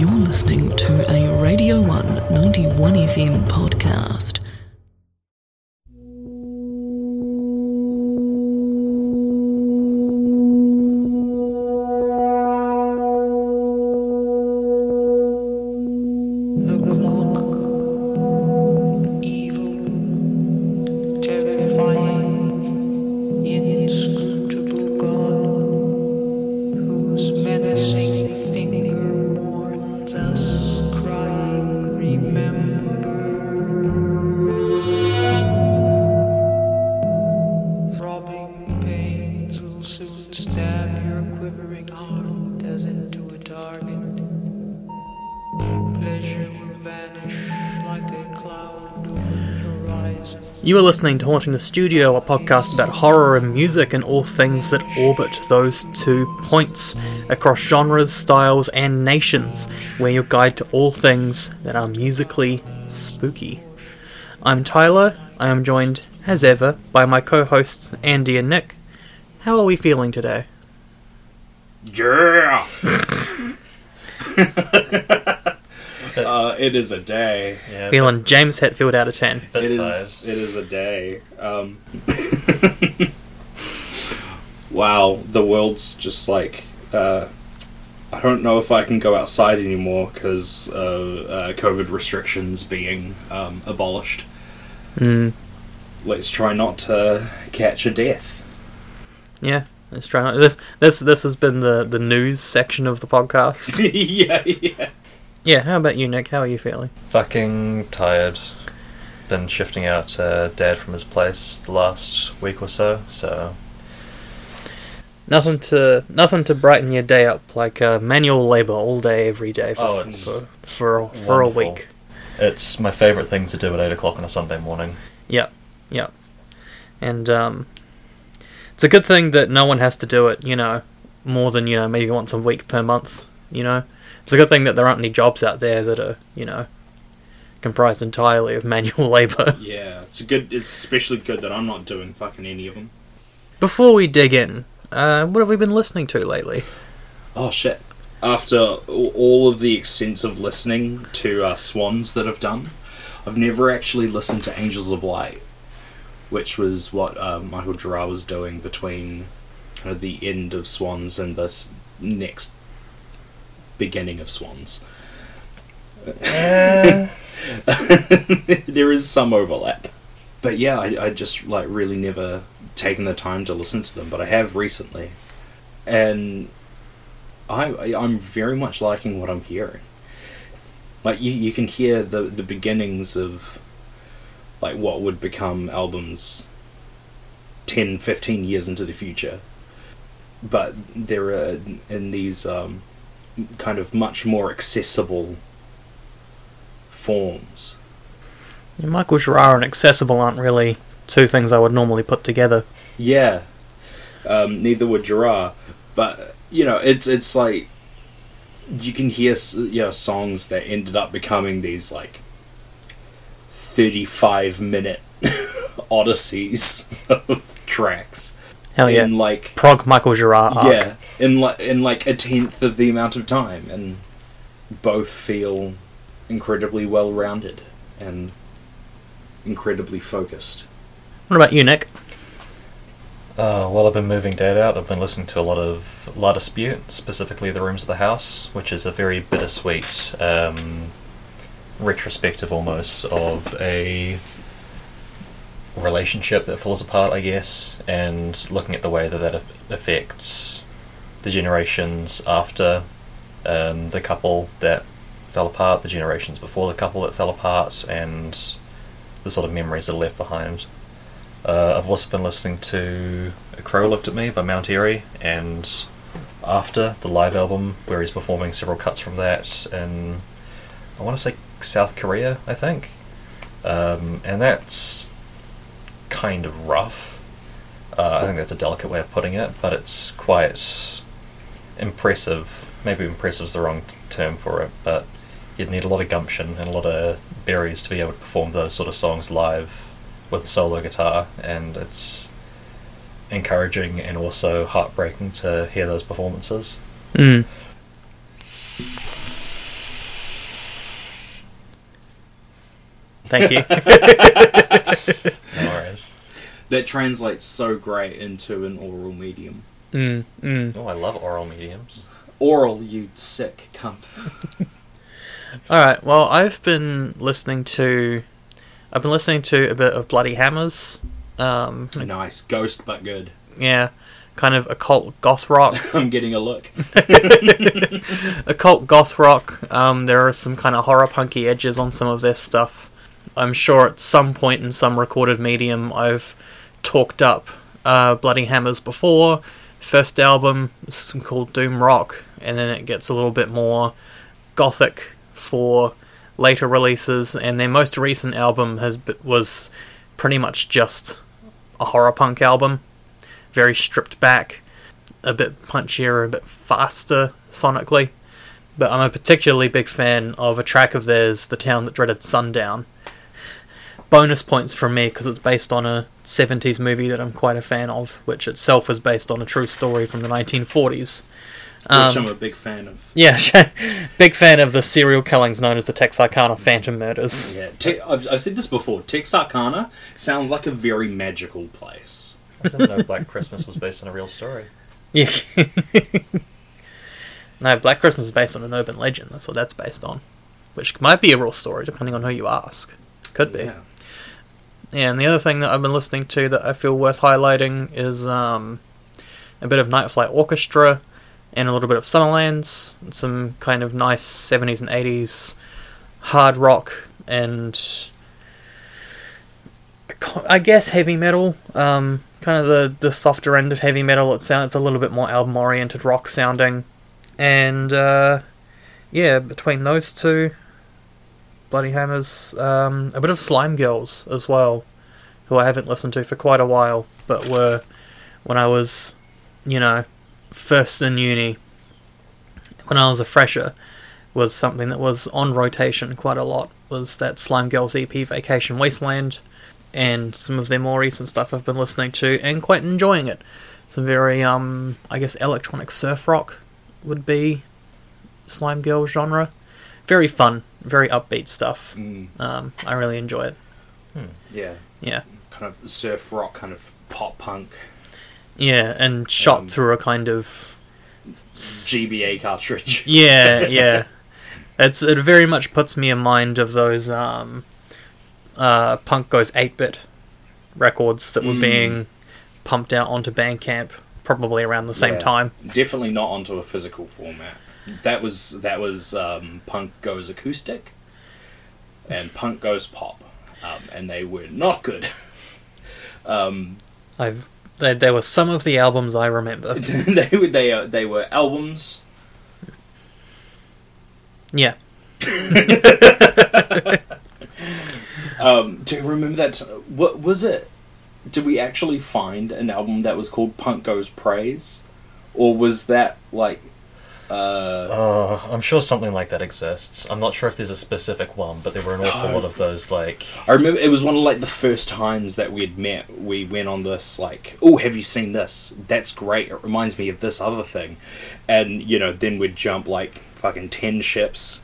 You're listening to a Radio 1 91 FM podcast. You are listening to Haunting the Studio, a podcast about horror and music and all things that orbit those two points across genres, styles, and nations. We're your guide to all things that are musically spooky. I'm Tyler. I am joined, as ever, by my co hosts Andy and Nick. How are we feeling today? Yeah. it is a day. Yeah, Feeling James Hetfield out of 10. bit, It bit is. It is a day. Um, wow, the world's just like. Uh, I don't know if I can go outside anymore because uh, uh, COVID restrictions being um, abolished. Mm, Let's try not to catch a death. yeah, let's try not. This, this, this has been the, the news section of the podcast. yeah, yeah. Yeah, how about you, Nick? How are you feeling? Fucking tired. Been shifting out uh, dad from his place the last week or so, so Nothing to nothing to brighten your day up like uh, manual labor all day every day for Oh, it's for for, for a wonderful. week. it's my favourite thing to do at 8 o'clock on a Sunday morning. Yep, yep. And um, it's a good thing that no one has to do it. You know, more than you know maybe once a week per month. You know, it's a good thing that there aren't any jobs out there that are you know comprised entirely of manual labor. Yeah, it's a good. It's especially good that I'm not doing fucking any of them. Before we dig in, uh, what have we been listening to lately? Oh shit! After all of the extensive listening to uh, Swans that I've done, I've never actually listened to Angels of Light, which was what uh, Michael Gira was doing between kind of the end of Swans and this next beginning of Swans. there is some overlap, but yeah, I, I just like really never taken the time to listen to them, but I have recently, and I I- I'm very much liking what I'm hearing. Like you, you can hear the the beginnings of like what would become albums 10, 15 years into the future. But there are in these um, kind of much more accessible forms. Michael Gira and accessible aren't really two things I would normally put together. Yeah. Um, neither would Gira, but you know, it's it's like you can hear you know songs that ended up becoming these like thirty-five minute odysseys of tracks. Hell yeah. In like Prog Michael Gira arc. yeah, in like in like a tenth of the amount of time, and both feel incredibly well rounded and incredibly focused. What about you, Nick? Uh, while I've been moving dad out, I've been listening to a lot of La Dispute, specifically The Rooms of the House, which is a very bittersweet um, retrospective almost of a relationship that falls apart, I guess, and looking at the way that that affects the generations after um, the couple that fell apart, the generations before the couple that fell apart, and the sort of memories that are left behind. Uh, I've also been listening to A Crow Looked at Me by Mount Eerie, and After, the live album, where he's performing several cuts from that in, I want to say South Korea, I think. Um, and that's kind of rough. Uh, I think that's a delicate way of putting it, but it's quite impressive. Maybe impressive is the wrong t- term for it, but you'd need a lot of gumption and a lot of berries to be able to perform those sort of songs live with a solo guitar, and it's encouraging and also heartbreaking to hear those performances. Mm. Thank you. No worries. That translates so great into an oral medium. mm, mm. Oh, I love oral mediums. Oral, you sick cunt. All right. Well, I've been listening to, I've been listening to a bit of Bloody Hammers. Um, Nice. Ghost, but good. yeah, kind of occult goth rock. I'm getting a look. occult goth rock. Um, there are some kind of horror punky edges on some of their stuff. I'm sure at some point in some recorded medium I've talked up uh, Bloody Hammers before. First album is called Doom Rock, and then it gets a little bit more gothic for later releases. And their most recent album has was pretty much just a horror punk album, very stripped back, a bit punchier, a bit faster sonically. But I'm a particularly big fan of a track of theirs, The Town That Dreaded Sundown. Bonus points from me because it's based on a 70s movie that I'm quite a fan of, which itself is based on a true story from the 1940s. Which Um, I'm a big fan of. Yeah, big fan of the serial killings known as the Texarkana Phantom Murders. Yeah, Te- I've, I've said this before. Texarkana sounds like a very magical place. I didn't know Black Christmas was based on a real story. Yeah. no, Black Christmas is based on an urban legend. That's what that's based on. Which might be a real story, depending on who you ask. Could be. Yeah. And the other thing that I've been listening to that I feel worth highlighting is um, a bit of Night Flight Orchestra and a little bit of Summerlands, some kind of nice 70s and 80s hard rock and I guess heavy metal. Um, kind of the, the softer end of heavy metal. It sounds a little bit more album oriented rock sounding. And uh, yeah, between those two, Bloody Hammers, um, a bit of Slime Girls as well, who I haven't listened to for quite a while, but were when I was, you know, first in uni, when I was a fresher, was something that was on rotation quite a lot. Was that Slime Girls EP Vacation Wasteland, and some of their more recent stuff I've been listening to and quite enjoying it. Some very, um, I guess, electronic surf rock would be Slime Girl genre. Very fun, very upbeat stuff. Mm, Um, I really enjoy it. yeah. Yeah. Kind of surf rock, kind of pop punk, Yeah, and shot Um, through a kind of GBA cartridge. yeah, yeah. It's it very much puts me in mind of those um, uh, punk goes eight bit records that were Mm. being pumped out onto Bandcamp probably around the same Yeah. time. Definitely not onto a physical format. That was that was um, punk goes acoustic, and punk goes pop, um, and they were not good. um, I've there, there were some of the albums I remember. they were they uh, they were albums. yeah, Um, do you remember that? What was it? Did we actually find an album that was called Punk Goes Praise, or was that like? Uh, Uh, I'm sure something like that exists. I'm not sure if there's a specific one, but there were an awful No. lot of those. Like, I remember it was one of like the first times that we had met. We went on this like, oh, have you seen this? That's great. It reminds me of this other thing, and you know, then we'd jump like fucking ten ships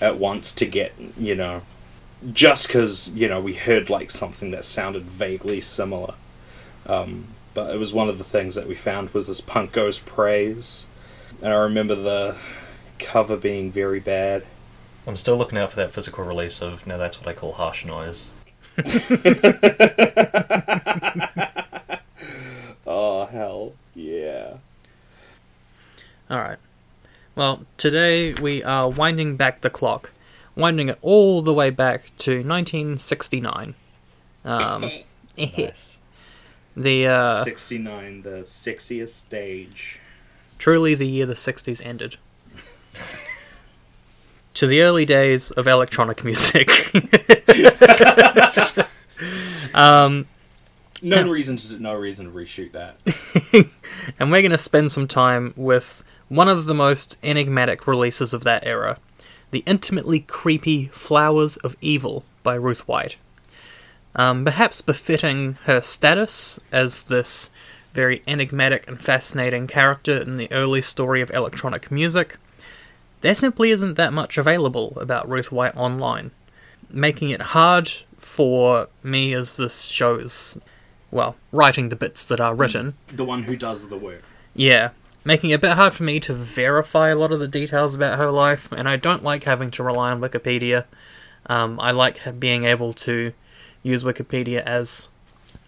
at once to get you know, just because you know we heard like something that sounded vaguely similar. Um, but it was one of the things that we found was this punk goes praise, and I remember the cover being very bad. I'm still looking out for that physical release of now. That's what I call harsh noise. Oh hell yeah. all right. Well, today we are winding back the clock, winding it all the way back to 1969. Um, Nice. the uh, 69, the sexiest stage. Truly the year the 60s ended. to the early days of electronic music. um, No reason to no reason to reshoot that. and we're going to spend some time with one of the most enigmatic releases of that era the intimately creepy Flowers of Evil by Ruth White. Um, perhaps befitting her status as this very enigmatic and fascinating character in the early story of electronic music, there simply isn't that much available about Ruth White online. making it hard for me as this show's, well, writing the bits that are written. The one who does the work. Yeah, making it a bit hard for me to verify a lot of the details about her life, and I don't like having to rely on Wikipedia. Um, I like being able to use Wikipedia as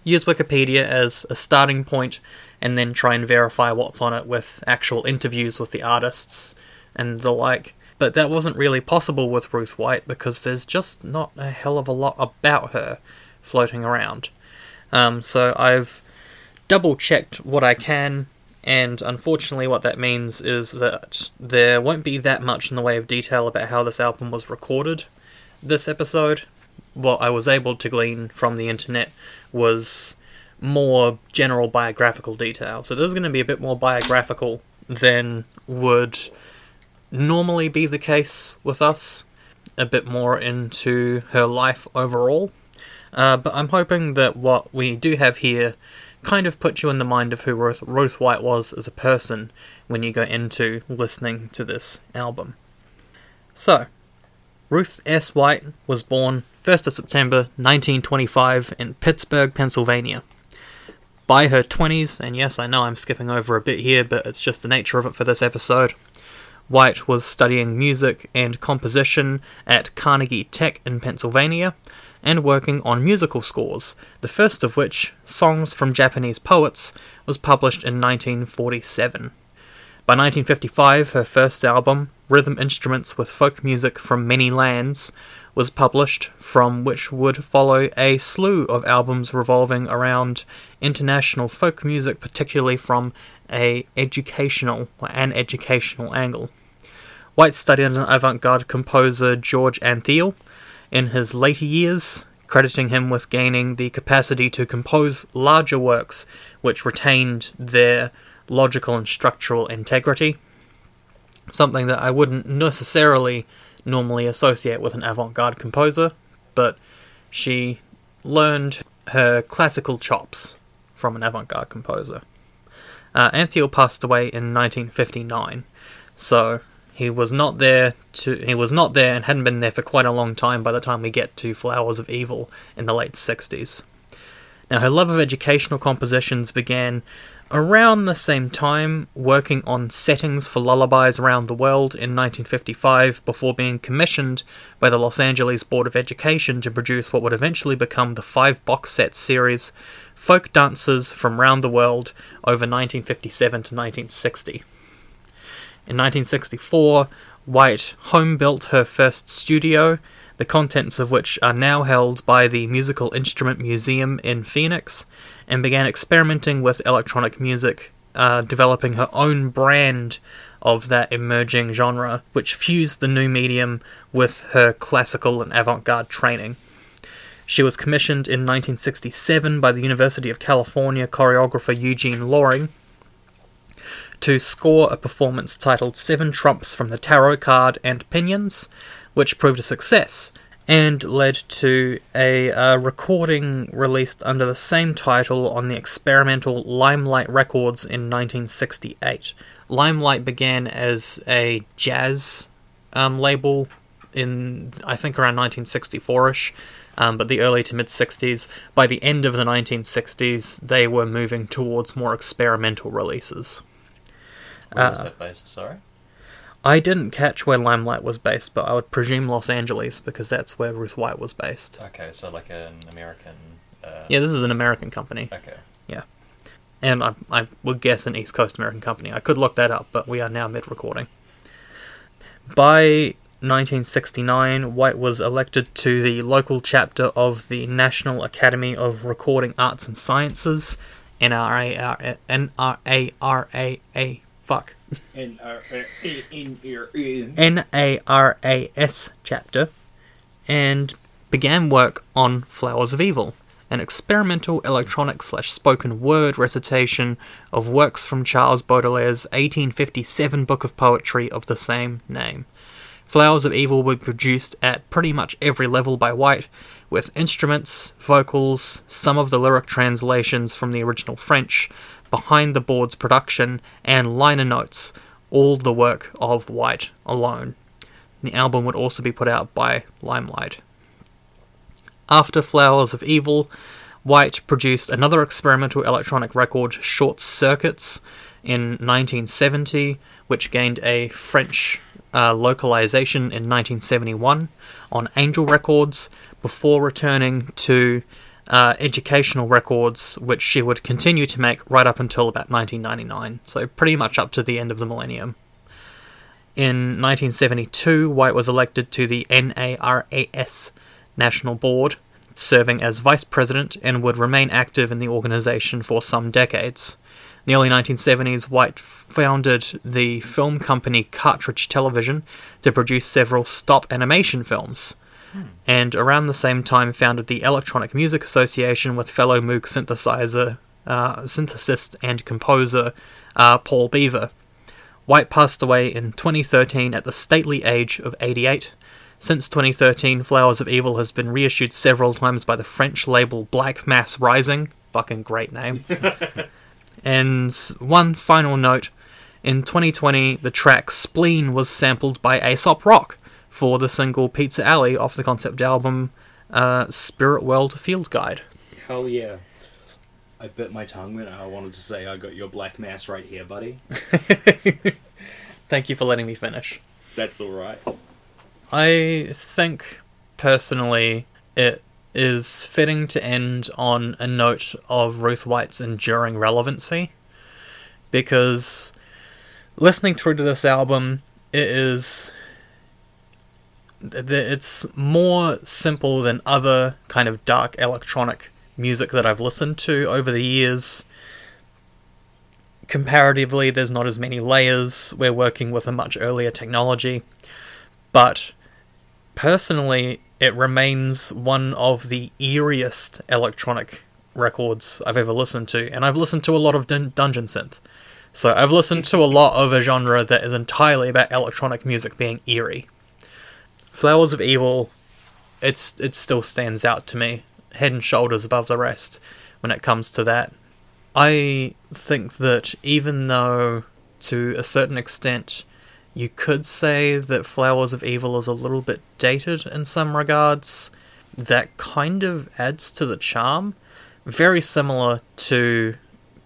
use Wikipedia as a starting point, and then try and verify what's on it with actual interviews with the artists and the like. But that wasn't really possible with Ruth White because there's just not a hell of a lot about her floating around. Um, so I've double checked what I can, and unfortunately, what that means is that there won't be that much in the way of detail about how this album was recorded this episode. What I was able to glean from the internet was more general biographical detail. So this is going to be a bit more biographical than would normally be the case with us. A bit more into her life overall. Uh, but I'm hoping that what we do have here kind of puts you in the mind of who Ruth, Ruth White was as a person when you go into listening to this album. So, Ruth S. White was born 1st of September 1925 in Pittsburgh, Pennsylvania. By her 20s, and yes, I know I'm skipping over a bit here, but it's just the nature of it for this episode. White was studying music and composition at Carnegie Tech in Pennsylvania and working on musical scores, the first of which, Songs from Japanese Poets, was published in 1947. By 1955, her first album, Rhythm Instruments with Folk Music from Many Lands, was published, from which would follow a slew of albums revolving around international folk music, particularly from a educational or an educational angle. White studied under avant-garde composer George Antheil in his later years, crediting him with gaining the capacity to compose larger works which retained their logical and structural integrity. Something that I wouldn't necessarily normally associate with an avant garde composer, but she learned her classical chops from an avant garde composer. Uh, Antheil passed away in 1959, so he was not there to he was not there and hadn't been there for quite a long time by the time we get to Flowers of Evil in the late 60s. Now her love of educational compositions began around the same time working on settings for lullabies around the world in 1955 before being commissioned by the Los Angeles Board of Education to produce what would eventually become the five box set series Folk Dances from Round the World over 1957 to 1960. In 1964, White home built her first studio, the contents of which are now held by the Musical Instrument Museum in Phoenix, and began experimenting with electronic music, uh, developing her own brand of that emerging genre, which fused the new medium with her classical and avant garde training. She was commissioned in 1967 by the University of California choreographer Eugene Loring to score a performance titled Seven Trumps from the Tarot Card and Pinions, which proved a success and led to a uh, recording released under the same title on the experimental Limelight Records in 1968. Limelight began as a jazz um, label in, I think, around 1964 ish. Um, but the early to mid 60s, by the end of the 1960s, they were moving towards more experimental releases. Where was Uh, that based? Sorry. I didn't catch where Limelight was based, but I would presume Los Angeles because that's where Ruth White was based. Okay, so like an American. Uh, Yeah, this is an American company, Okay. Yeah, and I, I would guess an East Coast American company. I could look that up, but we are now mid recording. By 1969, White was elected to the local chapter of the National Academy of Recording Arts and Sciences, NRA, NRARAA, fuck, N R A N R A. NARAS chapter and began work on Flowers of Evil, an experimental electronic slash spoken word recitation of works from Charles Baudelaire's 1857 book of poetry of the same name. Flowers of Evil were produced at pretty much every level by White, with instruments, vocals, some of the lyric translations from the original French, behind the board's production, and liner notes, all the work of White alone. The album would also be put out by Limelight. After Flowers of Evil, White produced another experimental electronic record, Short Circuits, in 1970, which gained a French uh, localization in 1971 on Angel Records, before returning to uh, educational records, which she would continue to make right up until about 1999, so pretty much up to the end of the millennium. In 1972, White was elected to the NARAS National Board, serving as vice president, and would remain active in the organization for some decades. In the early 1970s, White founded the film company Cartridge Television to produce several stop animation films and around the same time founded the Electronic Music Association with fellow Moog synthesizer, uh, synthesist and composer uh, Paul Beaver. White passed away in 2013 at the stately age of 88. Since 2013, Flowers of Evil has been reissued several times by the French label Black Mass Rising. Fucking great name. and one final note in 2020, the track Spleen was sampled by Aesop Rock for the single Pizza Alley off the concept album uh, Spirit World Field Guide. Hell yeah. I bit my tongue when I wanted to say I got your black mass right here, buddy. Thank you for letting me finish. That's alright. I think personally it is fitting to end on a note of Ruth White's enduring relevancy because listening through to this album it is th- it's more simple than other kind of dark electronic music that I've listened to over the years comparatively there's not as many layers we're working with a much earlier technology but personally, it remains one of the eeriest electronic records I've ever listened to, and I've listened to a lot of dun- dungeon synth. So I've listened to a lot of a genre that is entirely about electronic music being eerie. Flowers of Evil, it's it still stands out to me, head and shoulders above the rest when it comes to that. I think that even though to a certain extent you could say that Flowers of Evil is a little bit dated in some regards. That kind of adds to the charm. Very similar to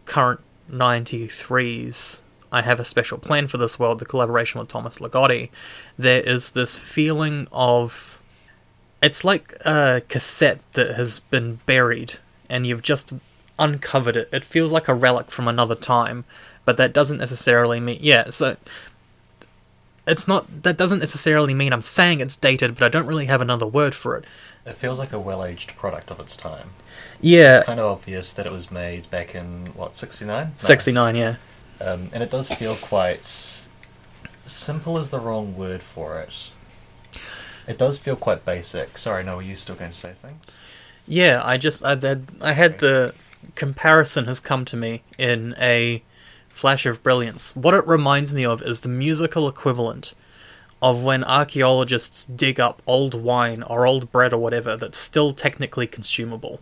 Current 93's I Have a Special Plan for This World, the collaboration with Thomas Ligotti. There is this feeling of. It's like a cassette that has been buried and you've just uncovered it. It feels like a relic from another time, but that doesn't necessarily mean. Yeah, so it's not that doesn't necessarily mean I'm saying it's dated, but I don't really have another word for it. It feels like a well-aged product of its time. Yeah, It's kind of obvious that it was made back in what '69. 69, yeah. Um, and it does feel quite simple is the wrong word for it. It does feel quite basic. Sorry, no, were you still going to say things? Yeah, I just I had I had the comparison has come to me in a flash of brilliance. What it reminds me of is the musical equivalent of when archaeologists dig up old wine or old bread or whatever that's still technically consumable.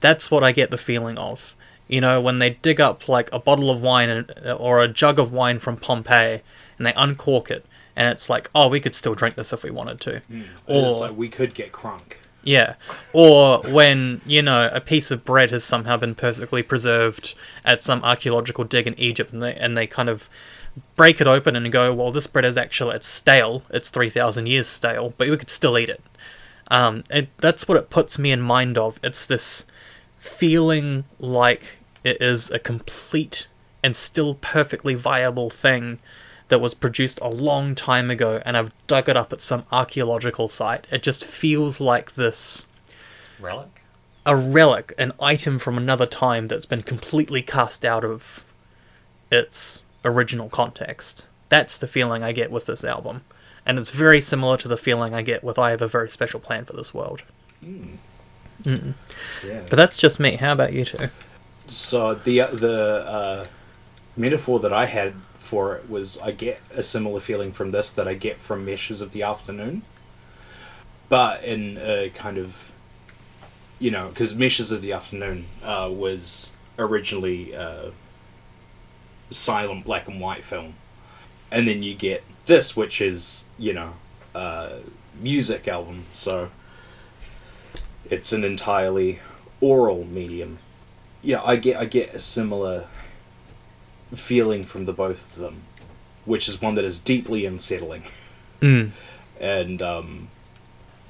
That's what I get the feeling of. You know, when they dig up like a bottle of wine or a jug of wine from Pompeii and they uncork it and it's like, oh, we could still drink this if we wanted to. Or it's like we could get crunk. Yeah. Or when, you know, a piece of bread has somehow been perfectly preserved at some archaeological dig in Egypt and they, and they kind of break it open and go, well, this bread is actually, it's stale. It's 3,000 years stale, but we could still eat it. Um, it. That's what it puts me in mind of. It's this feeling like it is a complete and still perfectly viable thing that was produced a long time ago and I've dug it up at some archaeological site. It just feels like this Relic. a relic, an item from another time that's been completely cast out of its original context. That's the feeling I get with this album. And it's very similar to the feeling I get with I Have a Very Special Plan for This World. Hmm. Yeah. But that's just me. How about you two? So the the uh, metaphor that I had for it was I get a similar feeling from this that I get from Meshes of the Afternoon, but in a kind of you know because Meshes of the Afternoon uh, was originally a silent black and white film, and then you get this which is you know a music album so it's an entirely oral medium. Yeah, I get I get a similar feeling from the both of them, which is one that is deeply unsettling, Mm. and um,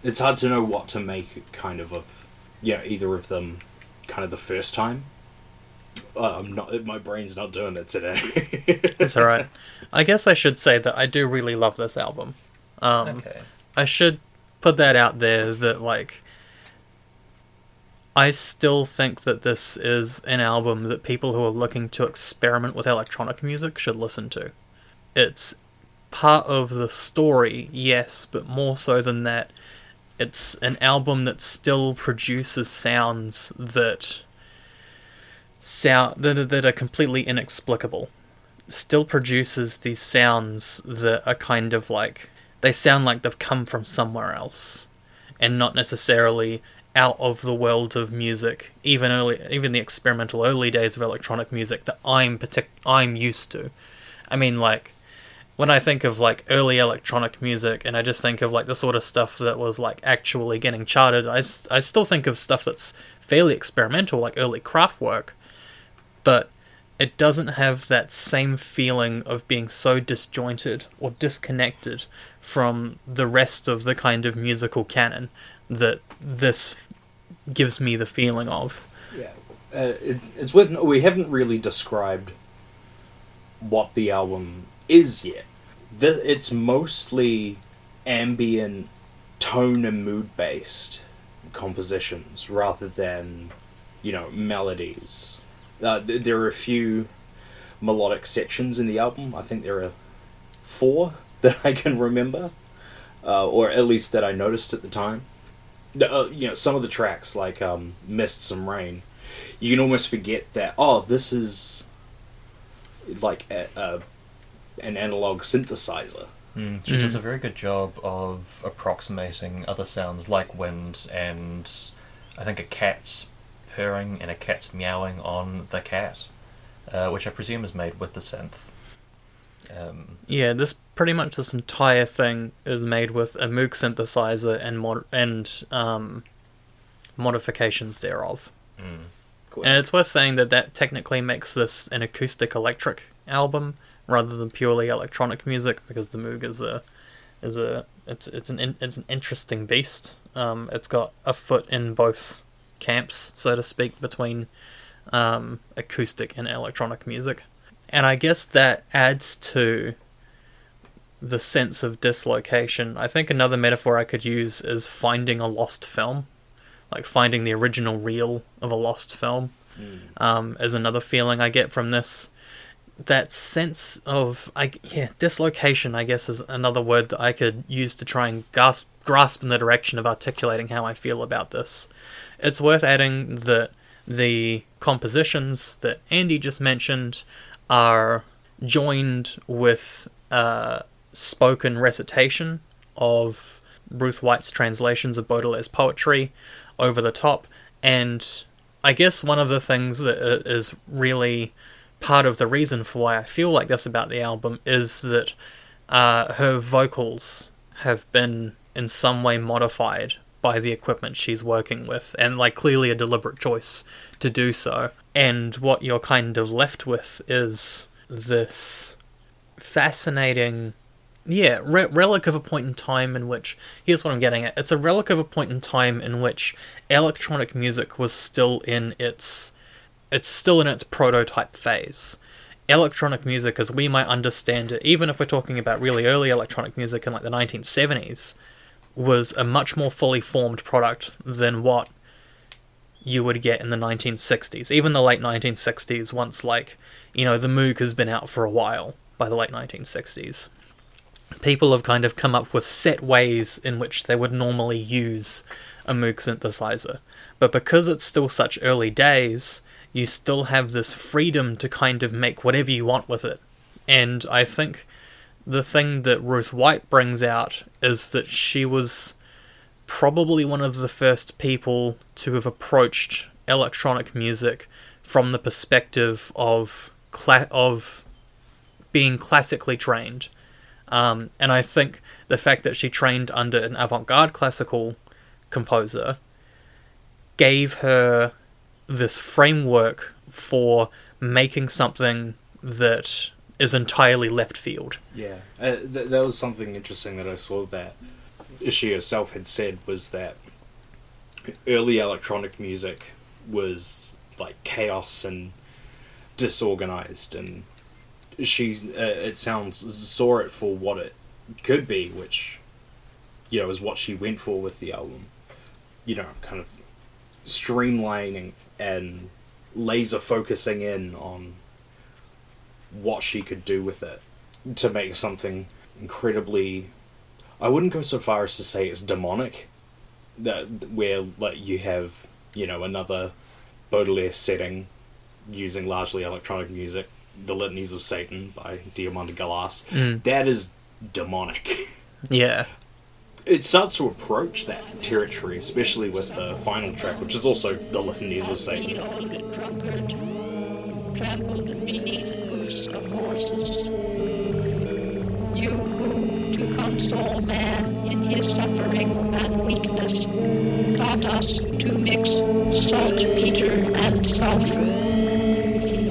it's hard to know what to make kind of of you know either of them kind of the first time. Uh, I'm not. My brain's not doing it today. It's alright. I guess I should say that I do really love this album. Um, Okay. I should put that out there that like I still think that this is an album that people who are looking to experiment with electronic music should listen to. It's part of the story, yes, but more so than that, it's an album that still produces sounds that sound that that are completely inexplicable. Still produces these sounds that are kind of like they sound like they've come from somewhere else and not necessarily out of the world of music even early even the experimental early days of electronic music that I'm partic- I'm used to. I mean like when I think of like early electronic music and I just think of like the sort of stuff that was like actually getting charted I I still think of stuff that's fairly experimental like early Kraftwerk but it doesn't have that same feeling of being so disjointed or disconnected from the rest of the kind of musical canon that this gives me the feeling of. Yeah, uh, it, it's worth. We haven't really described what the album is yet. The, it's mostly ambient, tone and mood based compositions rather than, you know, melodies. Uh, th- there are a few melodic sections in the album. I think there are four that I can remember, uh, or at least that I noticed at the time the, uh, you know some of the tracks like um, "Mists and Rains," you can almost forget that oh this is like a, a, an analog synthesizer. Mm, she does a very good job of approximating other sounds like wind and I think a cat's purring and a cat's meowing on the cat, uh, which I presume is made with the synth. Um, Yeah, this pretty much this entire thing is made with a Moog synthesizer and mod- and um, modifications thereof. mm. And it's worth saying that that technically makes this an acoustic electric album rather than purely electronic music because the Moog is a is a it's it's an in, it's an interesting beast. Um, it's got a foot in both camps, so to speak, between um, acoustic and electronic music, and I guess that adds to the sense of dislocation. I think another metaphor I could use is finding a lost film, like finding the original reel of a lost film um, is another feeling I get from this. That sense of I yeah dislocation I guess is another word that I could use to try and grasp grasp in the direction of articulating how I feel about this. It's worth adding that the compositions that Andy just mentioned are joined with uh, spoken recitation of Ruth White's translations of Baudelaire's poetry over the top. And I guess one of the things that is really part of the reason for why I feel like this about the album is that uh, her vocals have been in some way modified by the equipment she's working with, and like clearly a deliberate choice to do so. And what you're kind of left with is this fascinating yeah, re- relic of a point in time in which here's what I'm getting at. It's a relic of a point in time in which electronic music was still in its it's still in its prototype phase. Electronic music, as we might understand it, even if we're talking about really early electronic music in like the 1970s, was a much more fully formed product than what you would get in the 1960s. Even the late 1960s, once like, you know, the Moog has been out for a while by the late 1960s people have kind of come up with set ways in which they would normally use a Moog synthesizer. But because it's still such early days, you still have this freedom to kind of make whatever you want with it. And I think the thing that Ruth White brings out is that she was probably one of the first people to have approached electronic music from the perspective of cla- of being classically trained. Um, and I think the fact that she trained under an avant garde classical composer gave her this framework for making something that is entirely left field. Yeah, uh, th- that was something interesting that I saw that she herself had said was that early electronic music was like chaos and disorganized, and she's uh, it sounds saw it for what it could be, which you know is what she went for with the album. You know, kind of streamlining and laser focusing in on what she could do with it to make something incredibly I wouldn't go so far as to say it's demonic that where like you have you know another Baudelaire setting using largely electronic music the litanies of Satan by Diamanda Galas Mm. that is demonic Yeah. it starts to approach that territory especially with the final track which is also the litanies of Satan The old drunkard, trampled beneath hoofs of horses. You who, to console man in his suffering and weakness, taught us to mix saltpeter and sulfur.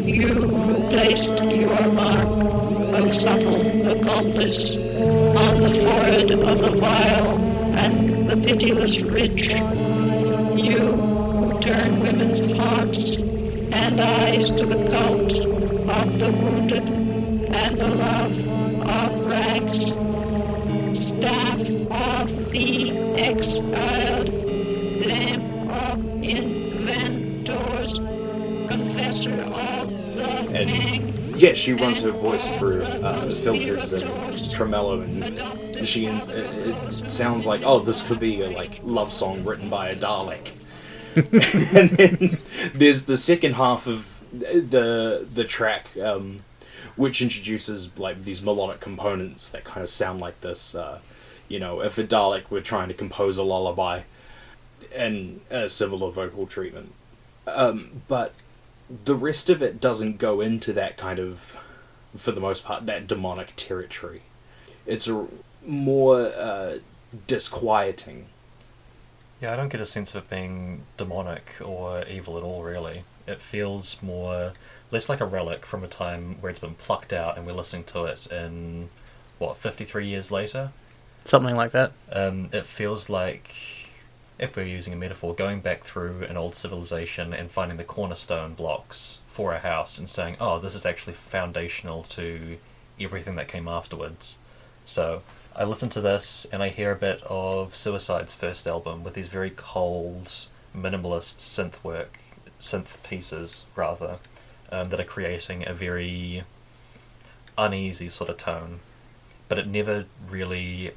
You who placed your mark, O subtle accomplice, on the forehead of the vile and the pitiless rich. You who turn women's hearts and eyes to the cult of the wounded and the love of rags. Staff of the exiled, lamp of inventors, And- Yeah, she runs her voice through uh, filters and tremolo, and she it, it sounds like oh, this could be a like love song written by a Dalek. and then there's the second half of the the track, um, which introduces like these melodic components that kind of sound like this. Uh, you know, if a Dalek were trying to compose a lullaby, and a similar vocal treatment. Um, but the rest of it doesn't go into that kind of, for the most part, that demonic territory. It's a more uh, disquieting. Yeah, I don't get a sense of it being demonic or evil at all, really. It feels more less like a relic from a time where it's been plucked out and we're listening to it in, what, 53 years later? Something like that. Um, it feels like, if we're using a metaphor, going back through an old civilization and finding the cornerstone blocks for a house and saying, oh, this is actually foundational to everything that came afterwards. So I listen to this and I hear a bit of Suicide's first album with these very cold, minimalist synth work, synth pieces rather, um, that are creating a very uneasy sort of tone. But it never really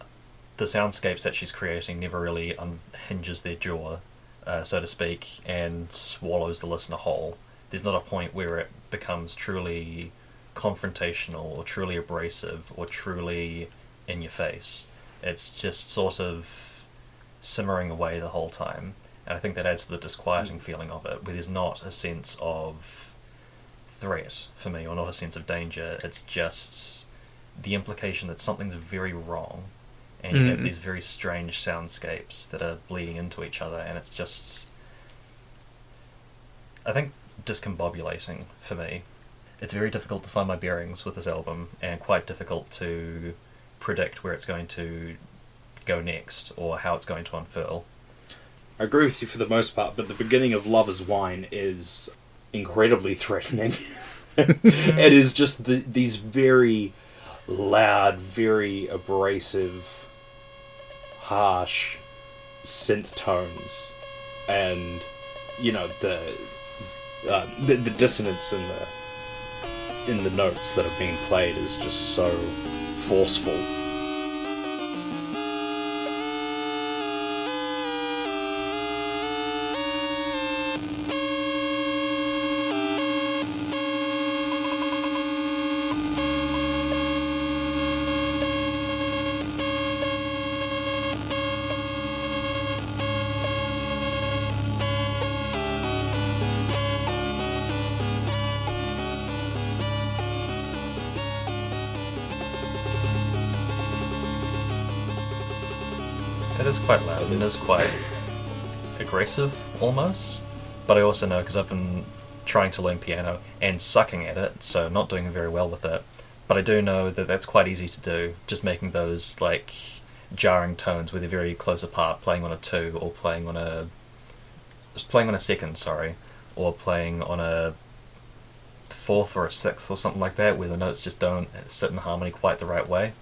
the soundscapes that she's creating never really unhinges their jaw, uh, so to speak, and swallows the listener whole. There's not a point where it becomes truly confrontational or truly abrasive or truly in your face. It's just sort of simmering away the whole time. And I think that adds to the disquieting feeling of it, where there's not a sense of threat for me, or not a sense of danger. It's just the implication that something's very wrong and you have Mm. these very strange soundscapes that are bleeding into each other, and it's just, I think, discombobulating for me. It's very difficult to find my bearings with this album, and quite difficult to predict where it's going to go next or how it's going to unfurl. I agree with you for the most part, but the beginning of Love is Wine is incredibly threatening. it is just the, these very loud, very abrasive, harsh synth tones, and you know the uh, the, the dissonance in the in the notes that are being played is just so forceful. Is quite. Aggressive almost. But I also know because I've been trying to learn piano and sucking at it, so not doing very well with it. But I do know that that's quite easy to do, just making those like jarring tones where they're very close apart, playing on a two or playing on a playing on a second, sorry, or playing on a fourth or a sixth or something like that, where the notes just don't sit in harmony quite the right way.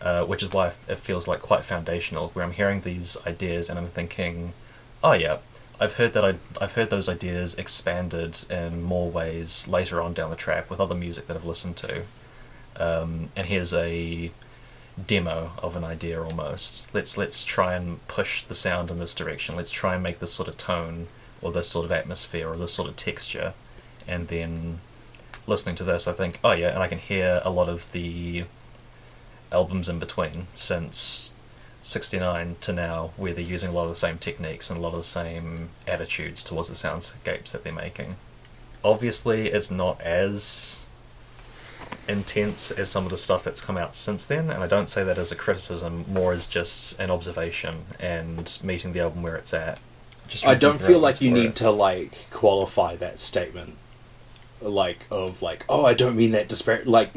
Uh, which is why it feels like quite foundational, where I'm hearing these ideas and I'm thinking, oh yeah, I've heard that I I've heard those ideas expanded in more ways later on down the track with other music that I've listened to. Um, and here's a demo of an idea almost. Let's let's try and push the sound in this direction. Let's try and make this sort of tone or this sort of atmosphere or this sort of texture, and then listening to this, I think, oh yeah, and I can hear a lot of the albums in between since 69 to now where they're using a lot of the same techniques and a lot of the same attitudes towards the soundscapes that they're making. Obviously, it's not as intense as some of the stuff that's come out since then, and I don't say that as a criticism, more as just an observation and meeting the album where it's at. Just I don't feel like you need it. to like qualify that statement, like of like, oh, I don't mean that disparate. Like,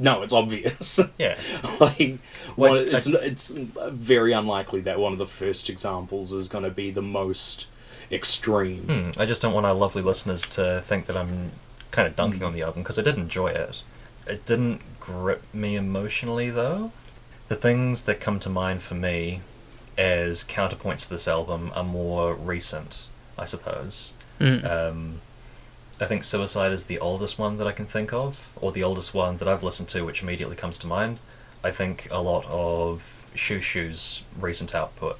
no, it's obvious. Yeah, like, one, Like, it's it's very unlikely that one of the first examples is going to be the most extreme. Hmm, I just don't want our lovely listeners to think that I'm kind of dunking on the album because I did enjoy it. It didn't grip me emotionally though. The things that come to mind for me as counterpoints to this album are more recent, I suppose. Mm. Um, I think Suicide is the oldest one that I can think of, or the oldest one that I've listened to, which immediately comes to mind. I think a lot of Xiu Xiu's recent output,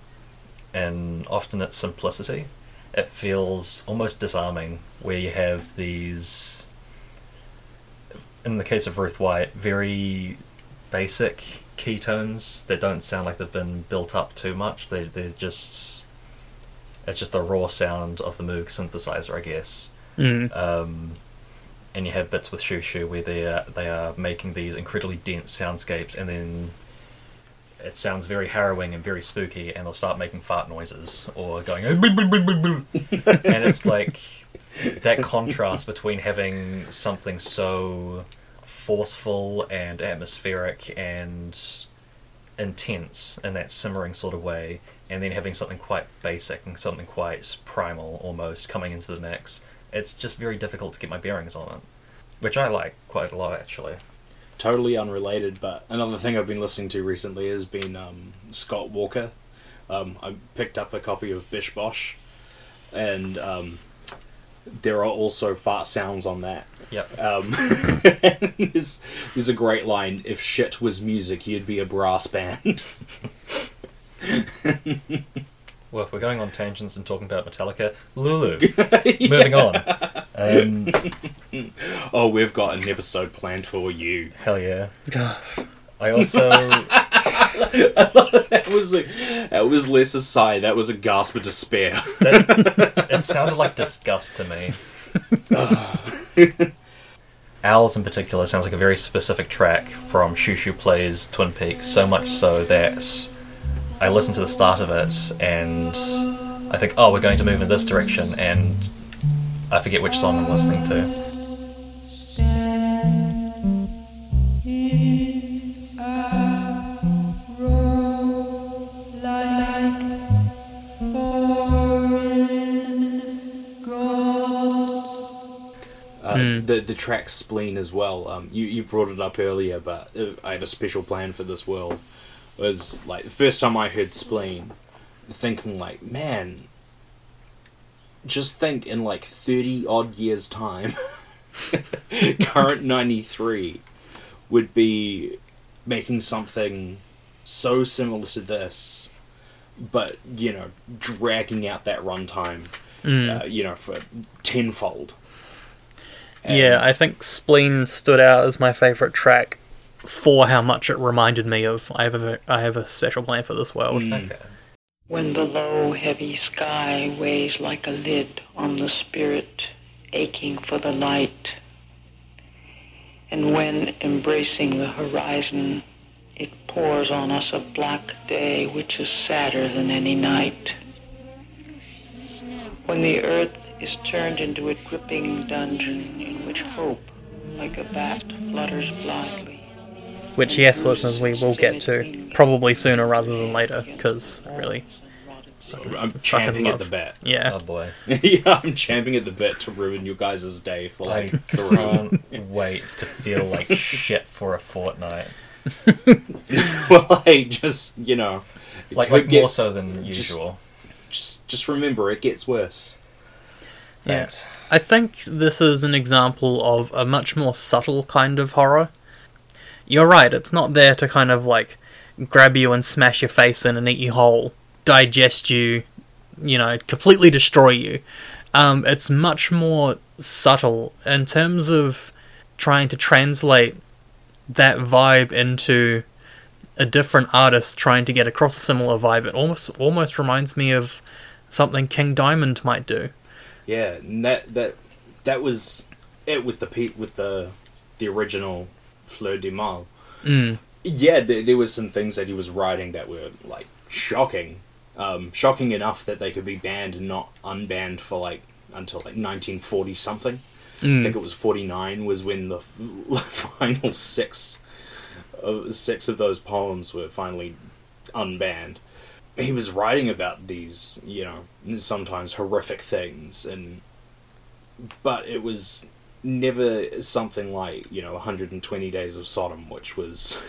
and often its simplicity. It feels almost disarming, where you have these, in the case of Ruth White, very basic keytones that don't sound like they've been built up too much. They they're just it's just the raw sound of the Moog synthesizer, I guess. Mm. Um, and you have bits with Shoo where they are, they are making these incredibly dense soundscapes, and then it sounds very harrowing and very spooky, and they'll start making fart noises or going, and it's like that contrast between having something so forceful and atmospheric and intense in that simmering sort of way, and then having something quite basic and something quite primal almost coming into the mix. It's just very difficult to get my bearings on it, which I like quite a lot actually. Totally unrelated, but another thing I've been listening to recently has been um, Scott Walker. Um, I picked up a copy of Bish Bosh, and um, there are also fart sounds on that. Yep. Um, there's, there's a great line if shit was music, you'd be a brass band. Well, if we're going on tangents and talking about Metallica, Lulu. Moving on. Um, oh, we've got an episode planned for you. hell yeah. I also that was a, that was less a sigh, that was a gasp of despair. that, it sounded like disgust to me. Owls in particular sounds like a very specific track from Shoo Plays Twin Peaks, so much so that I listen to the start of it and I think, oh, we're going to move in this direction, and I forget which song I'm listening to. Uh, the the track spleen as well. Um, you you brought it up earlier, but uh, I have a special plan for this world. Was like the first time I heard spleen, thinking like, man, just think in like thirty odd years time, current ninety three would be making something so similar to this, but you know, dragging out that runtime, uh, you know, for tenfold. And- Yeah, I think Spleen stood out as my favourite track for how much it reminded me of I have a ve- I have a special plan for this world. Mm. Okay. When the low, heavy sky weighs like a lid on the spirit, aching for the light, and when, embracing the horizon, it pours on us a black day which is sadder than any night. when the earth is turned into a dripping dungeon in which hope, like a bat, flutters blindly. Which, yes, listeners, we will get to probably sooner rather than later, because really, I'm champing at the bit. yeah. Oh boy. yeah, I'm champing at the bit to ruin you guys' day for like three. can't wait to feel like shit for a fortnight. well, like just you know, Like, like get- more so than usual. Just, just remember, it gets worse. Yeah. Thanks. I think this is an example of a much more subtle kind of horror. You're right, it's not there to kind of like grab you and smash your face in and eat you whole, digest you, you know, completely destroy you. Um, it's much more subtle in terms of trying to translate that vibe into a different artist trying to get across a similar vibe. It almost almost reminds me of something King Diamond might do. Yeah, that that that was it with the with the the original Fleur de Mal. Mm. Yeah, there, there was some things that he was writing that were like shocking, um, shocking enough that they could be banned and not unbanned for like until like 1940 something. I think it was 49 was when the f- final six of six of those poems were finally unbanned. He was writing about these, you know, sometimes horrific things and but it was never something like, you know, 120 Days of Sodom, which was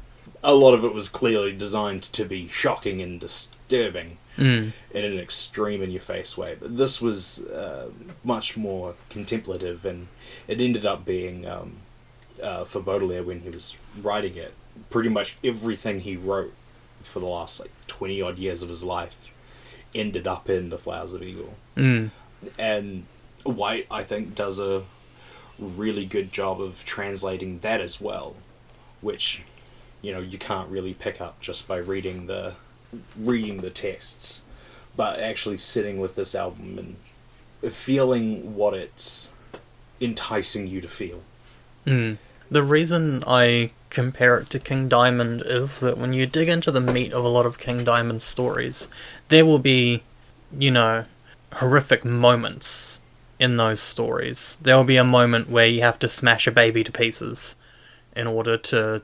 a lot of it was clearly designed to be shocking and disturbing Mm. in an extreme in your face way. But this was uh, much more contemplative, and it ended up being um, uh, for Baudelaire when he was writing it. Pretty much everything he wrote for the last like twenty odd years of his life ended up in the Flowers of Evil, Mm. and White I think does a really good job of translating that as well, which you know you can't really pick up just by reading the reading the texts, but actually sitting with this album and feeling what it's enticing you to feel. Mm. The reason I compare it to King Diamond is that when you dig into the meat of a lot of King Diamond's stories, there will be, you know, horrific moments in those stories. There will be a moment where you have to smash a baby to pieces in order to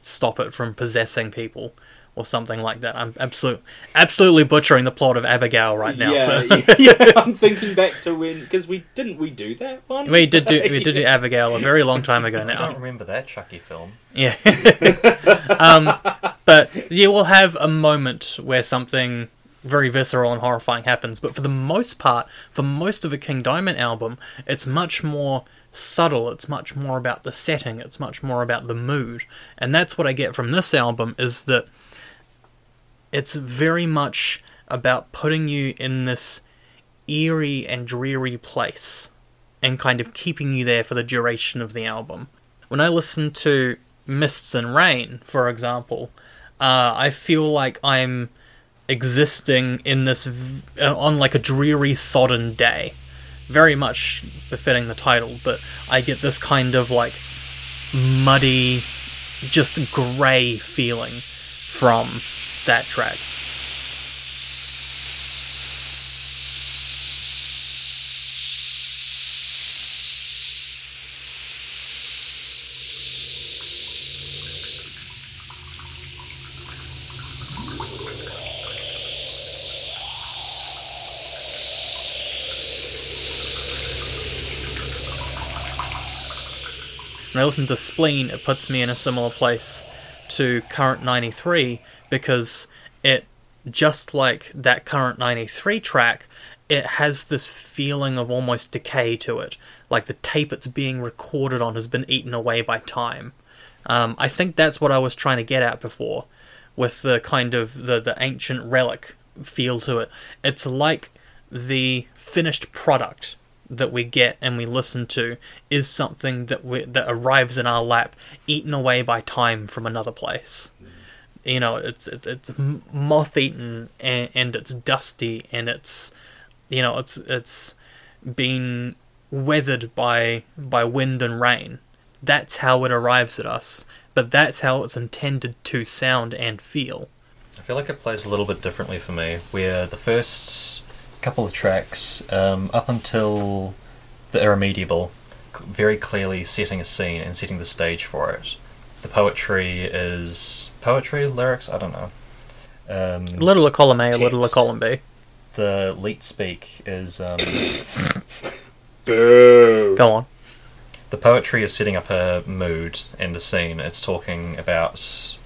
stop it from possessing people or something like that. I'm absolute, absolutely butchering the plot of Abigail right now. Yeah, yeah, yeah, I'm thinking back to when because we didn't we do that one. we did do we did do Abigail a very long time ago now. I don't remember that Chucky film. Yeah. um, but you will have a moment where something very visceral and horrifying happens. But for the most part, for most of a King Diamond album, it's much more subtle. It's much more about the setting. It's much more about the mood. And that's what I get from this album is that it's very much about putting you in this eerie and dreary place and kind of keeping you there for the duration of the album. When I listen to Mists and Rains, for example, uh, I feel like I'm existing in this v- uh, on like a dreary, sodden day. Very much befitting the title, but I get this kind of like muddy, just grey feeling from that track. When I listen to Spleen, it puts me in a similar place to Current 93 because it, just like that Current 93 track, it has this feeling of almost decay to it. Like the tape it's being recorded on has been eaten away by time. Um, I think that's what I was trying to get at before with the kind of the, the ancient relic feel to it. It's like the finished product that we get and we listen to is something that we, that arrives in our lap, eaten away by time from another place. You know, it's it's, it's moth eaten and, and it's dusty and it's you know it's it's been weathered by by wind and rain. That's how it arrives at us, but that's how it's intended to sound and feel. I feel like it plays a little bit differently for me, where the first couple of tracks um, up until the irremediable, very clearly setting a scene and setting the stage for it. The poetry is poetry lyrics. I don't know. Um, A little of column A, a little of column B. the leet speak is um, Boo. Go on. the poetry is setting up a mood and a scene. It's talking about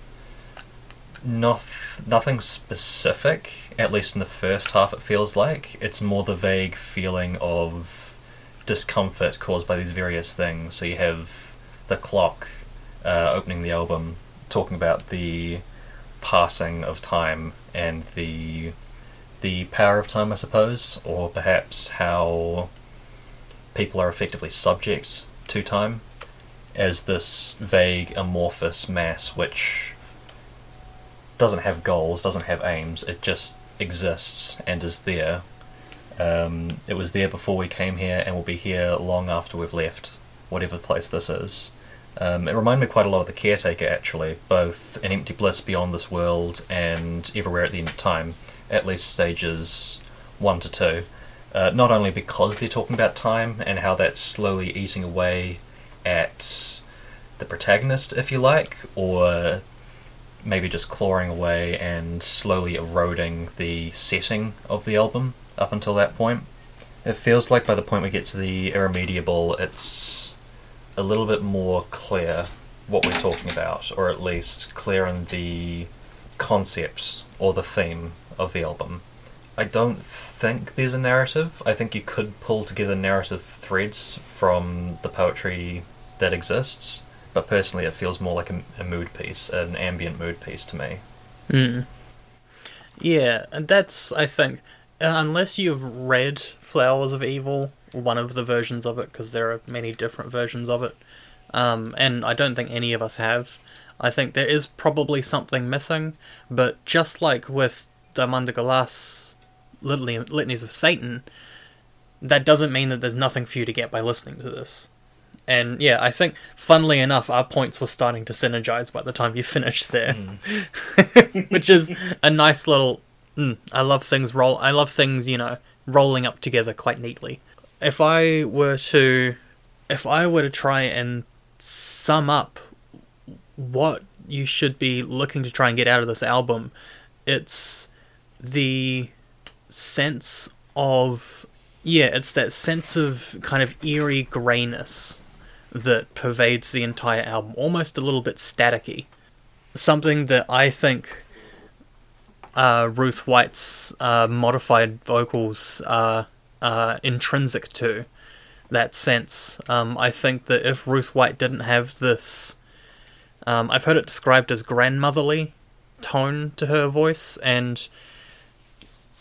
noth- nothing specific, at least in the first half, it feels like. It's more the vague feeling of discomfort caused by these various things. So you have the clock uh, opening the album, talking about the passing of time and the the power of time, I suppose, or perhaps how people are effectively subject to time as this vague amorphous mass which doesn't have goals, doesn't have aims, it just exists and is there. Um, it was there before we came here and will be here long after we've left, whatever place this is. Um, it reminded me quite a lot of The Caretaker, actually, both An Empty Bliss Beyond This World and Everywhere at the End of Time, at least stages 1 to 2 uh, not only because they're talking about time and how that's slowly eating away at the protagonist, if you like, or maybe just clawing away and slowly eroding the setting of the album up until that point. It feels like by the point we get to the irremediable, it's a little bit more clear what we're talking about, or at least clear in the concept or the theme of the album. I don't think there's a narrative. I think you could pull together narrative threads from the poetry that exists, but personally, it feels more like a, a mood piece, an ambient mood piece to me. Mm. Yeah, and that's I think uh, unless you've read Flowers of Evil, one of the versions of it, because there are many different versions of it, um, and I don't think any of us have. I think there is probably something missing, but just like with Diamanda Galas, Litany, Litanies of Satan, that doesn't mean that there's nothing for you to get by listening to this. And yeah, I think, funnily enough, our points were starting to synergize by the time you finished there, which is a nice little. Mm, I love things roll. I love things you know rolling up together quite neatly. If I were to, if I were to try and sum up what you should be looking to try and get out of this album, it's the sense of yeah, it's that sense of kind of eerie grayness that pervades the entire album, almost a little bit staticky. Something that I think uh, Ruth White's uh, modified vocals are uh, intrinsic to. That sense. Um, I think that if Ruth White didn't have this, um, I've heard it described as grandmotherly tone to her voice, and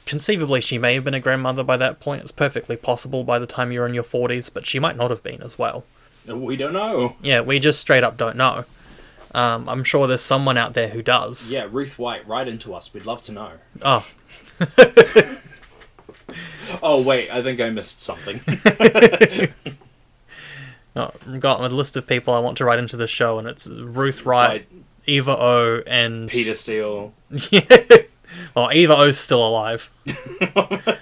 conceivably she may have been a grandmother by that point. It's perfectly possible by the time you're in your 40s, but she might not have been as well. We don't know. Yeah, we just straight up don't know. Um, I'm sure there's someone out there who does. Yeah, Ruth White, write into us. We'd love to know. Oh, Oh wait, I think I missed something. no, I've got a list of people I want to write into the show, and it's Ruth Wright, Right, Eva O, and Peter Steele. well, Eva O's still alive. I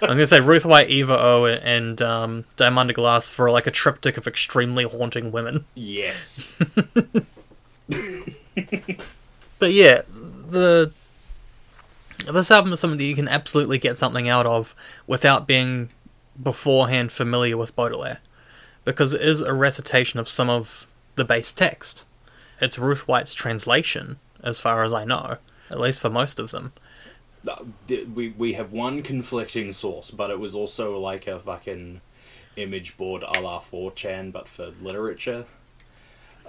was gonna say Ruth White, Eva O, and um, Diamanda Galas for like a triptych of extremely haunting women. Yes. But yeah, the this album is something that you can absolutely get something out of without being beforehand familiar with Baudelaire, because it is a recitation of some of the base text. It's Ruth White's translation, as far as I know, at least for most of them. Th- we we have one conflicting source, but it was also like a fucking image board a la 4chan, but for literature,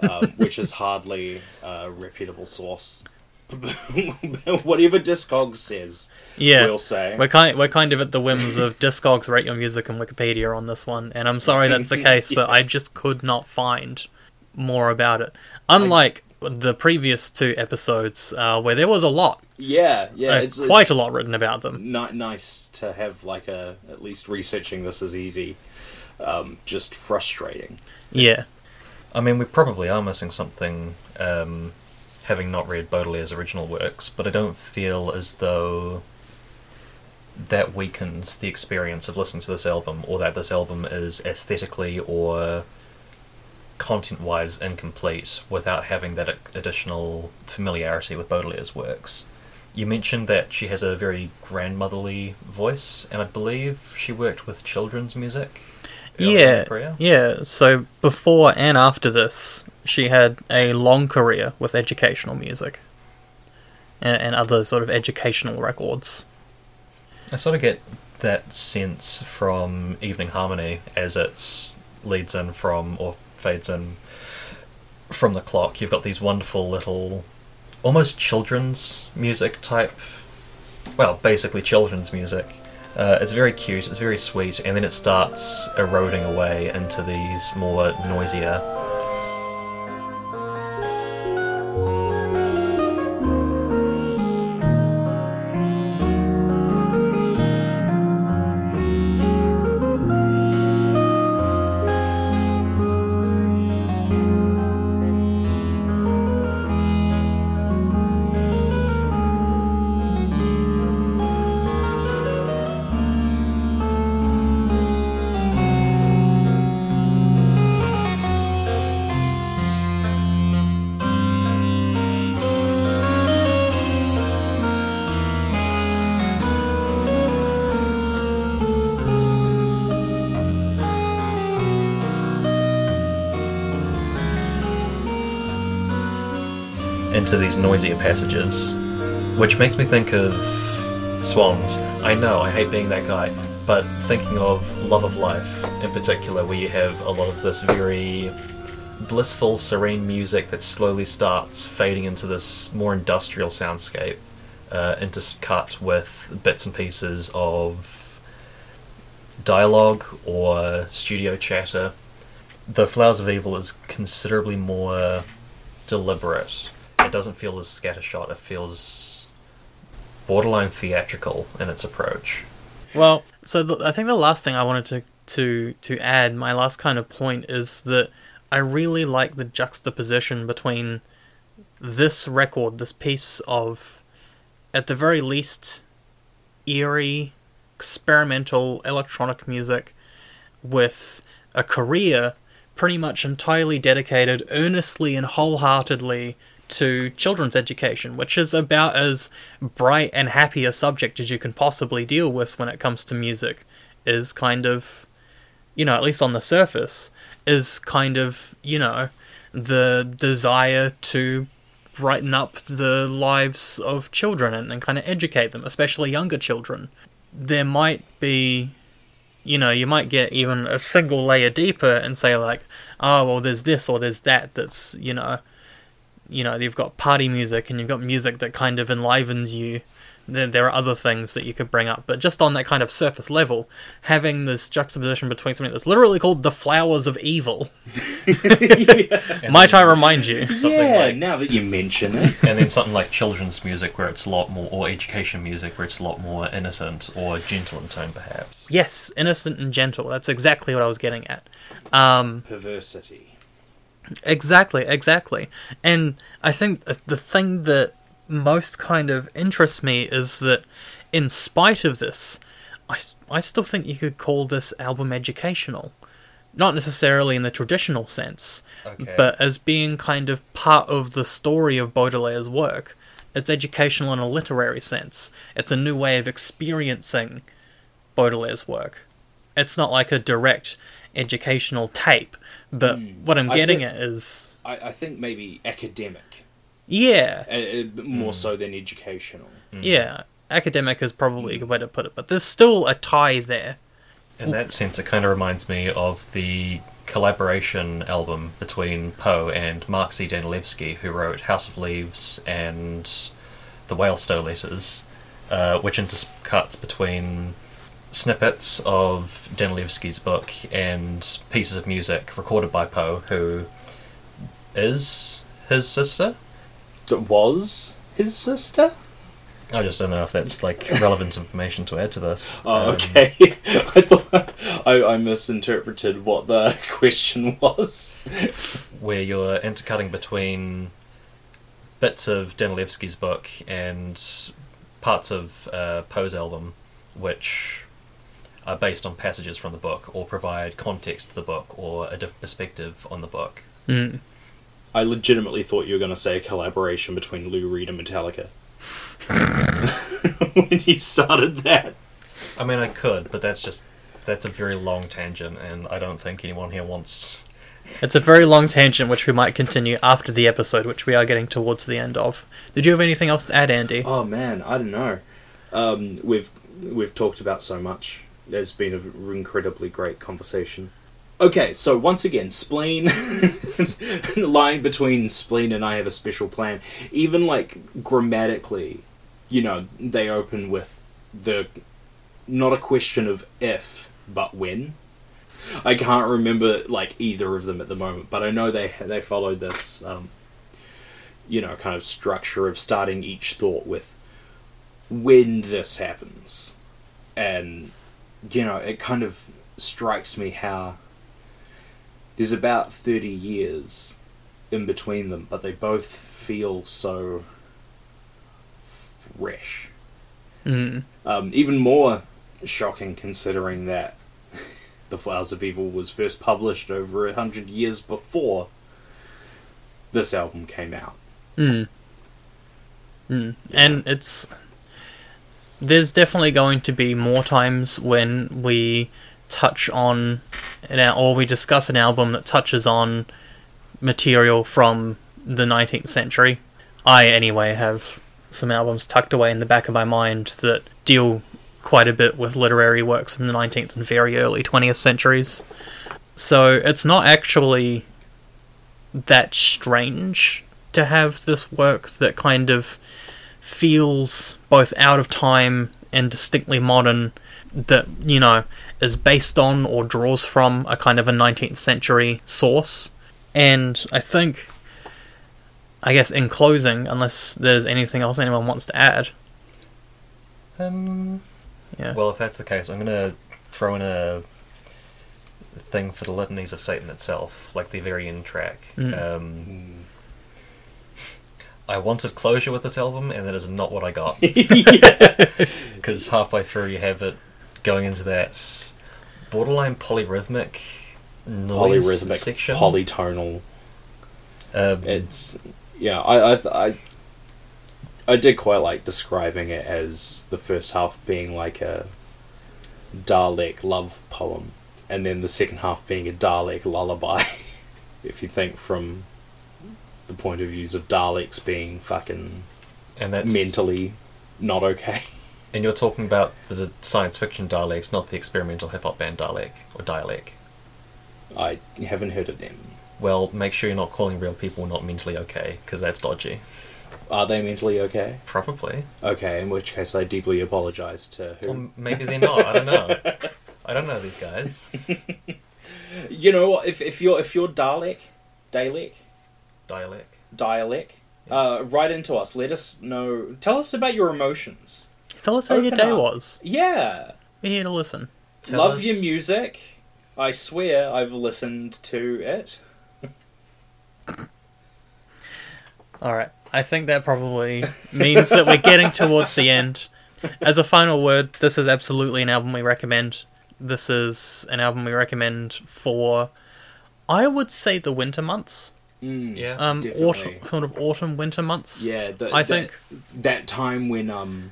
um, which is hardly a reputable source. Whatever Discogs says, Yeah, we'll say. We're kind, we're kind of at the whims of Discogs, Rate Your Music, and Wikipedia on this one, and I'm sorry that's the case, but I just could not find more about it. Unlike the previous two episodes, uh, where there was a lot, Yeah, yeah, uh, it's quite it's a lot written about them. ni- nice to have like a at least researching this is easy. Um, just frustrating. Yeah, I mean, we probably are missing something, um, having not read Baudelaire's original works, but I don't feel as though that weakens the experience of listening to this album, or that this album is aesthetically or content wise incomplete without having that additional familiarity with Baudelaire's works. You mentioned that she has a very grandmotherly voice, and I believe she worked with children's music. early in her Yeah, yeah. So before and after this, she had a long career with educational music and, and other sort of educational records. I sort of get that sense from Evening Harmony as it leads in from or fades in from the clock. You've got these wonderful little, almost children's music type. Well, basically children's music. Uh, it's very cute. It's very sweet, and then it starts eroding away into these more noisier. Into these noisier passages, which makes me think of Swans. I know, I hate being that guy, but thinking of Love of Life in particular, where you have a lot of this very blissful, serene music that slowly starts fading into this more industrial soundscape, uh, intercut with bits and pieces of dialogue or studio chatter. The Flowers of Evil is considerably more deliberate. It doesn't feel as scattershot. It feels borderline theatrical in its approach. Well, so the, I think the last thing I wanted to, to to add, my last kind of point is that I really like the juxtaposition between this record, this piece of, at the very least, eerie, experimental electronic music, with a career pretty much entirely dedicated earnestly and wholeheartedly to children's education, which is about as bright and happy a subject as you can possibly deal with when it comes to music, is kind of, you know, at least on the surface, is kind of, you know, the desire to brighten up the lives of children and, and kind of educate them, especially younger children. There might be you know, you might get even a single layer deeper and say like, oh well, there's this or there's that. That's you know, you know, you've got party music and you've got music that kind of enlivens you. Then there are other things that you could bring up, but just on that kind of surface level, having this juxtaposition between something that's literally called the flowers of evil, And might I remind you? something yeah, like now that you mention it. and then something like children's music where it's a lot more or education music where it's a lot more innocent or gentle in tone perhaps. Yes, innocent and gentle. That's exactly what I was getting at. Um, Perversity. Exactly, exactly. And I think the thing that most kind of interests me is that, in spite of this, I, I still think you could call this album educational. Not necessarily in the traditional sense, Okay. but as being kind of part of the story of Baudelaire's work. It's educational in a literary sense. It's a new way of experiencing Baudelaire's work. It's not like a direct educational tape, but what I'm getting think- at is I, I think maybe academic, yeah, uh, more so than educational. yeah. Academic is probably a good way to put it, but there's still a tie there. In that sense, it kind of reminds me of the collaboration album between Poe and Mark Z. Danielewski, who wrote House of Leaves and The Whalestoe Letters, uh, which intercuts between snippets of Danielewski's book and pieces of music recorded by Poe, who is his sister. That was his sister. I just don't know if that's like relevant information to add to this. Oh, Um, okay. I thought I, I misinterpreted what the question was. where you're intercutting between bits of Danielewski's book and parts of uh, Poe's album, which are based on passages from the book or provide context to the book or a different perspective on the book. Mm. I legitimately thought you were going to say a collaboration between Lou Reed and Metallica. when you started that. I mean, I could, but that's just that's a very long tangent, and I don't think anyone here wants. It's a very long tangent, which we might continue after the episode, which we are getting towards the end of. Did you have anything else to add, Andy? Oh man, I don't know. Um, we've we've talked about so much. There's been an incredibly great conversation. Okay, so once again, spleen, the line between spleen and I have a special plan. Even like grammatically, you know, they open with the not a question of if, but when. I can't remember like either of them at the moment, but I know they they followed this, um, you know, kind of structure of starting each thought with when this happens, and you know, it kind of strikes me how there's about thirty years in between them, but they both feel so fresh. Mm. Um, even more shocking considering that The Flowers of Evil was first published over a hundred years before this album came out. Mm. Mm. And it's. There's definitely going to be more times when we touch on, an, al- or we discuss an album that touches on material from the 19th century. I, anyway, have some albums tucked away in the back of my mind that deal quite a bit with literary works from the 19th and very early 20th centuries. So it's not actually that strange to have this work that kind of feels both out of time and distinctly modern that you know is based on or draws from a kind of a 19th century source and i think i guess in closing unless there's anything else anyone wants to add Um, yeah well, if that's the case, I'm gonna throw in a thing for the litanies of Satan itself, like the very end track. Mm. Um, I wanted closure with this album, and that is not what I got. Because halfway through, you have it going into that borderline polyrhythmic noise Polyrhythmic, section. polytonal. Um, It's yeah, I, I I I did quite like describing it as the first half being like a Dalek love poem, and then the second half being a Dalek lullaby. if you think from the point of views of Daleks being fucking and that's mentally not okay. And you're talking about the science fiction Daleks, not the experimental hip hop band Dalek or Dialect. I haven't heard of them. Well, make sure you're not calling real people not mentally okay, because that's dodgy. Are they mentally okay? Probably. Okay, in which case I deeply apologise to who. M- maybe they're not. I don't know. I don't know these guys. you know what? If if you're if you're Dalek, Dalek, Dialect. dialect, uh, write into us. Let us know. Tell us about your emotions. tell us how your day up. was Yeah, we're here to listen Tell love us- your music. I swear I've listened to it. All right. I think that probably means that we're getting towards the end. As a final word, this is absolutely an album we recommend. This is an album we recommend for, I would say, the winter months. Mm, Yeah. Um, Definitely. autumn, sort of autumn, winter months. Yeah, the, I that- think- that time when um,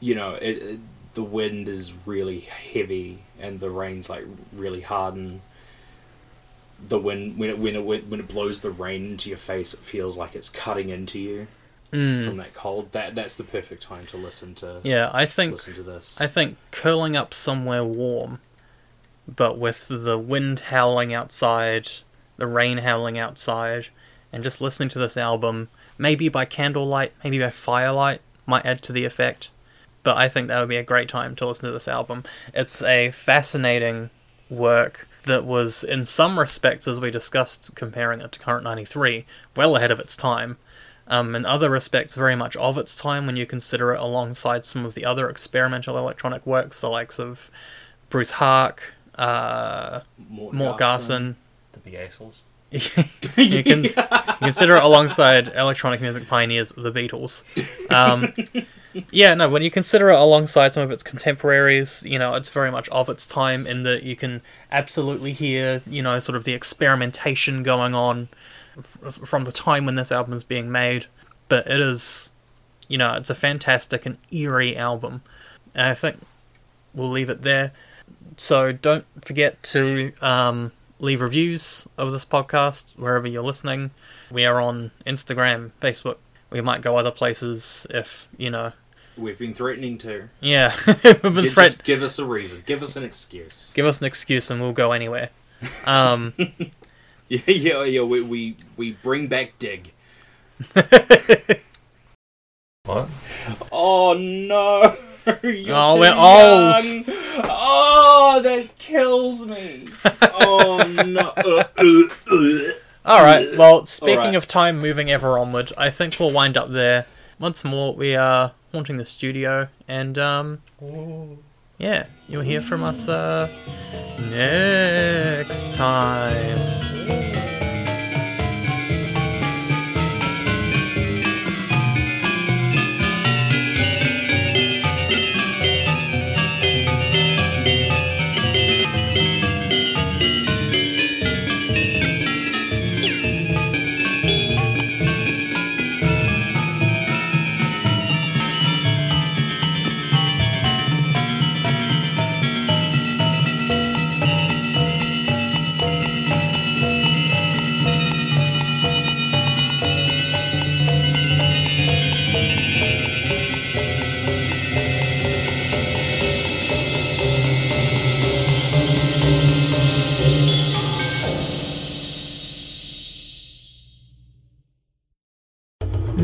you know, it, it, the wind is really heavy and the rain's like really hard and the wind when it when it when it blows the rain into your face, it feels like it's cutting into you Mm. from that cold. That that's the perfect time to listen to Yeah, I think listen to this. I think curling up somewhere warm, but with the wind howling outside, the rain howling outside, and just listening to this album, maybe by candlelight, maybe by firelight, might add to the effect. But I think that would be a great time to listen to this album. It's a fascinating work that was, in some respects, as we discussed, comparing it to Current 93, well ahead of its time. Um, in other respects, very much of its time when you consider it alongside some of the other experimental electronic works, the likes of Bruce Haack, uh, Mort, Mort Garson. The Beatles. you can consider it alongside electronic music pioneers, the Beatles. Um, yeah, no, when you consider it alongside some of its contemporaries, you know, it's very much of its time in that you can absolutely hear, you know, sort of the experimentation going on f- from the time when this album is being made. But it is, you know, it's a fantastic and eerie album. And I think we'll leave it there. So don't forget to um, leave reviews of this podcast wherever you're listening. We are on Instagram, Facebook. We might go other places if, you know, We've been threatening to. yeah, we've been Gi- threat- Just give us a reason. Give us an excuse. Give us an excuse and we'll go anywhere. Um, Yeah, yeah, yeah. We we, we bring back dig. What? Oh no! You're Oh, too we're old. young. Oh, that kills me. Oh no! All right. Well, speaking Alright. of time moving ever onward, I think we'll wind up there. Once more, we are haunting the studio, and um, yeah, you'll hear from us uh, next time.